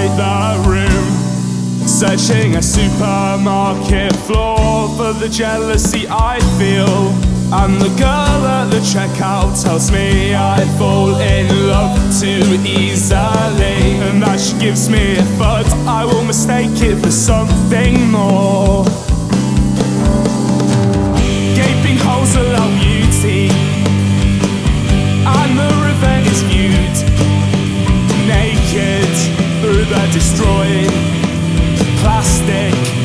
invade the room, searching a supermarket floor for the jealousy I feel. And the girl at the checkout tells me I fall in love too easily, and that she gives me a foot. I will mistake it for something more. Destroyed plastic.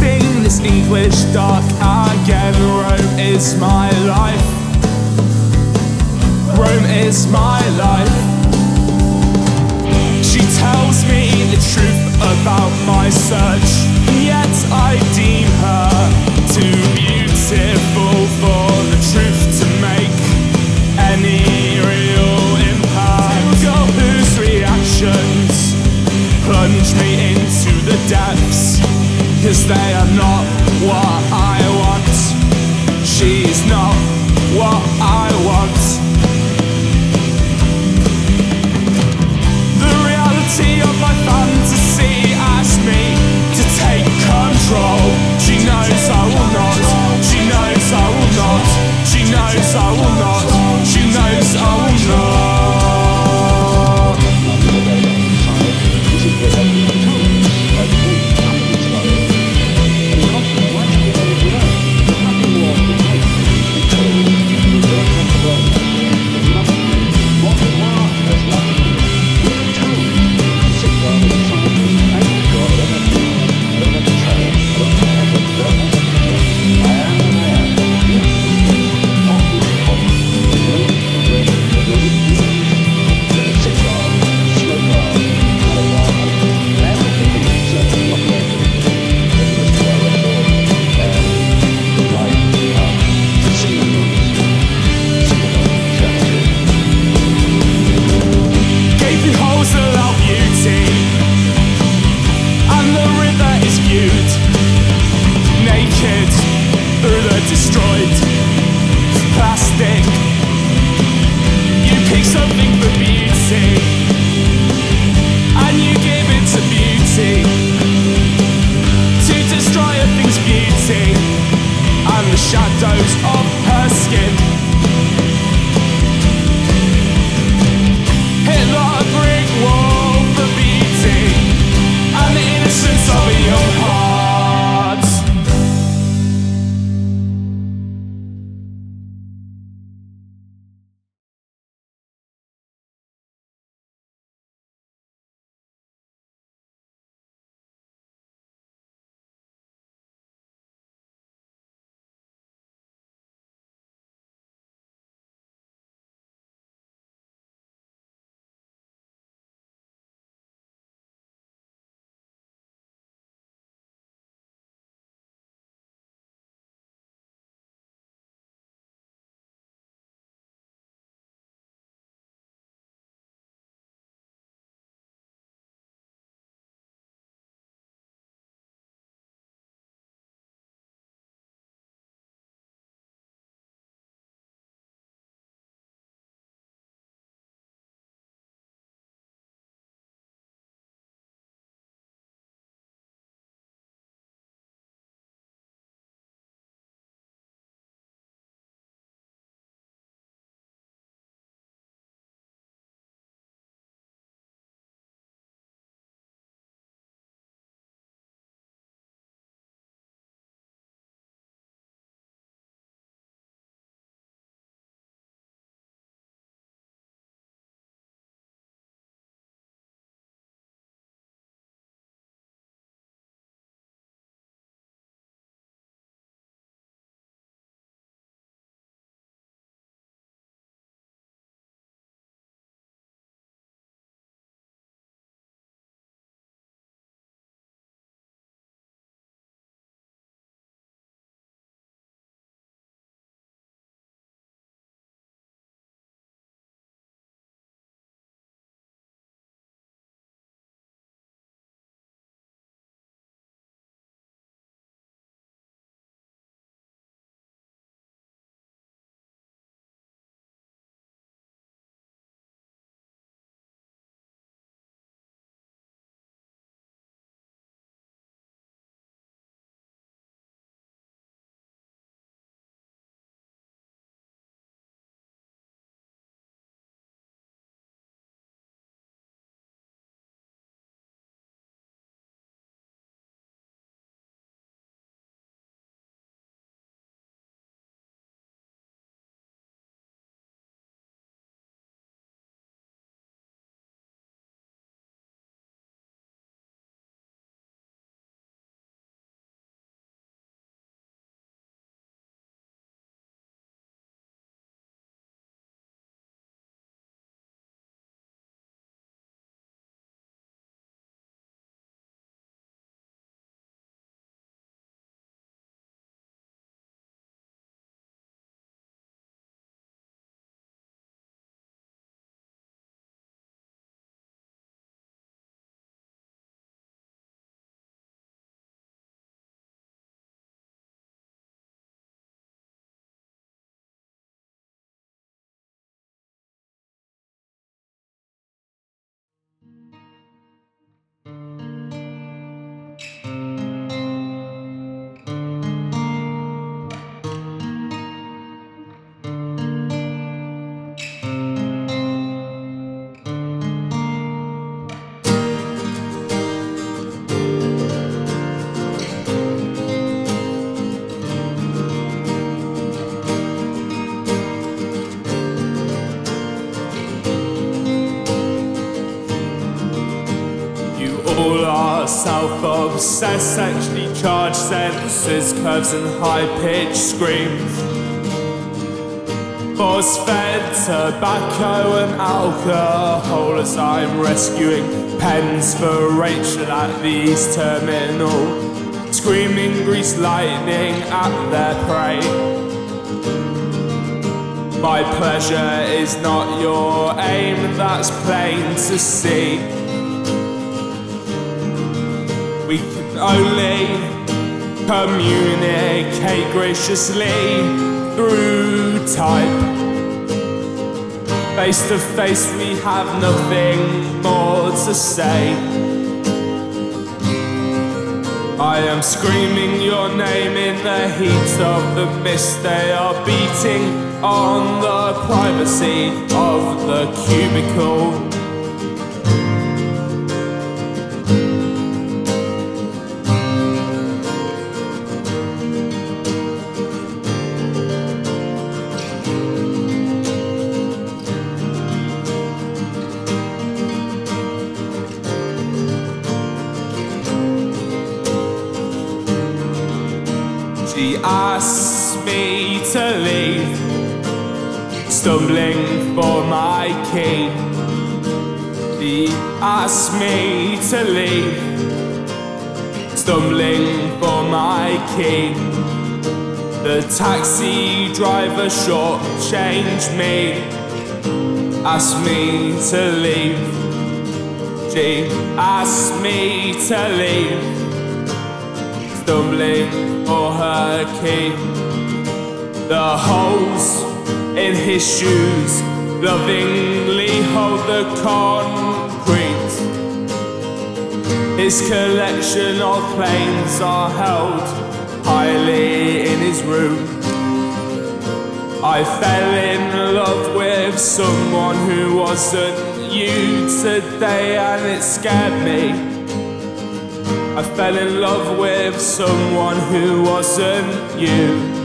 I'm this English dark again. Rome is my life. Rome is my life. She tells me the truth about my search, yet I deem her too beautiful shadows of her skin. Are self-obsessed, sexually charged sentences, curves and high-pitched screams. Force-fed tobacco and alcohol as I'm rescuing pens for Rachel at the East Terminal, screaming grease lightning at their prey. My pleasure is not your aim, that's plain to see. We can only communicate graciously through type. Face to face, we have nothing more to say. I am screaming your name in the heat of the mist. They are beating on the privacy of the cubicle. Stumbling for my key. She asks me to leave, stumbling for my key. The taxi driver shortchanged me, asked me to leave. She asked me to leave, stumbling for her key. The holes in his shoes lovingly hold the concrete. His collection of planes are held highly in his room. I fell in love with someone who wasn't you today, and it scared me. I fell in love with someone who wasn't you.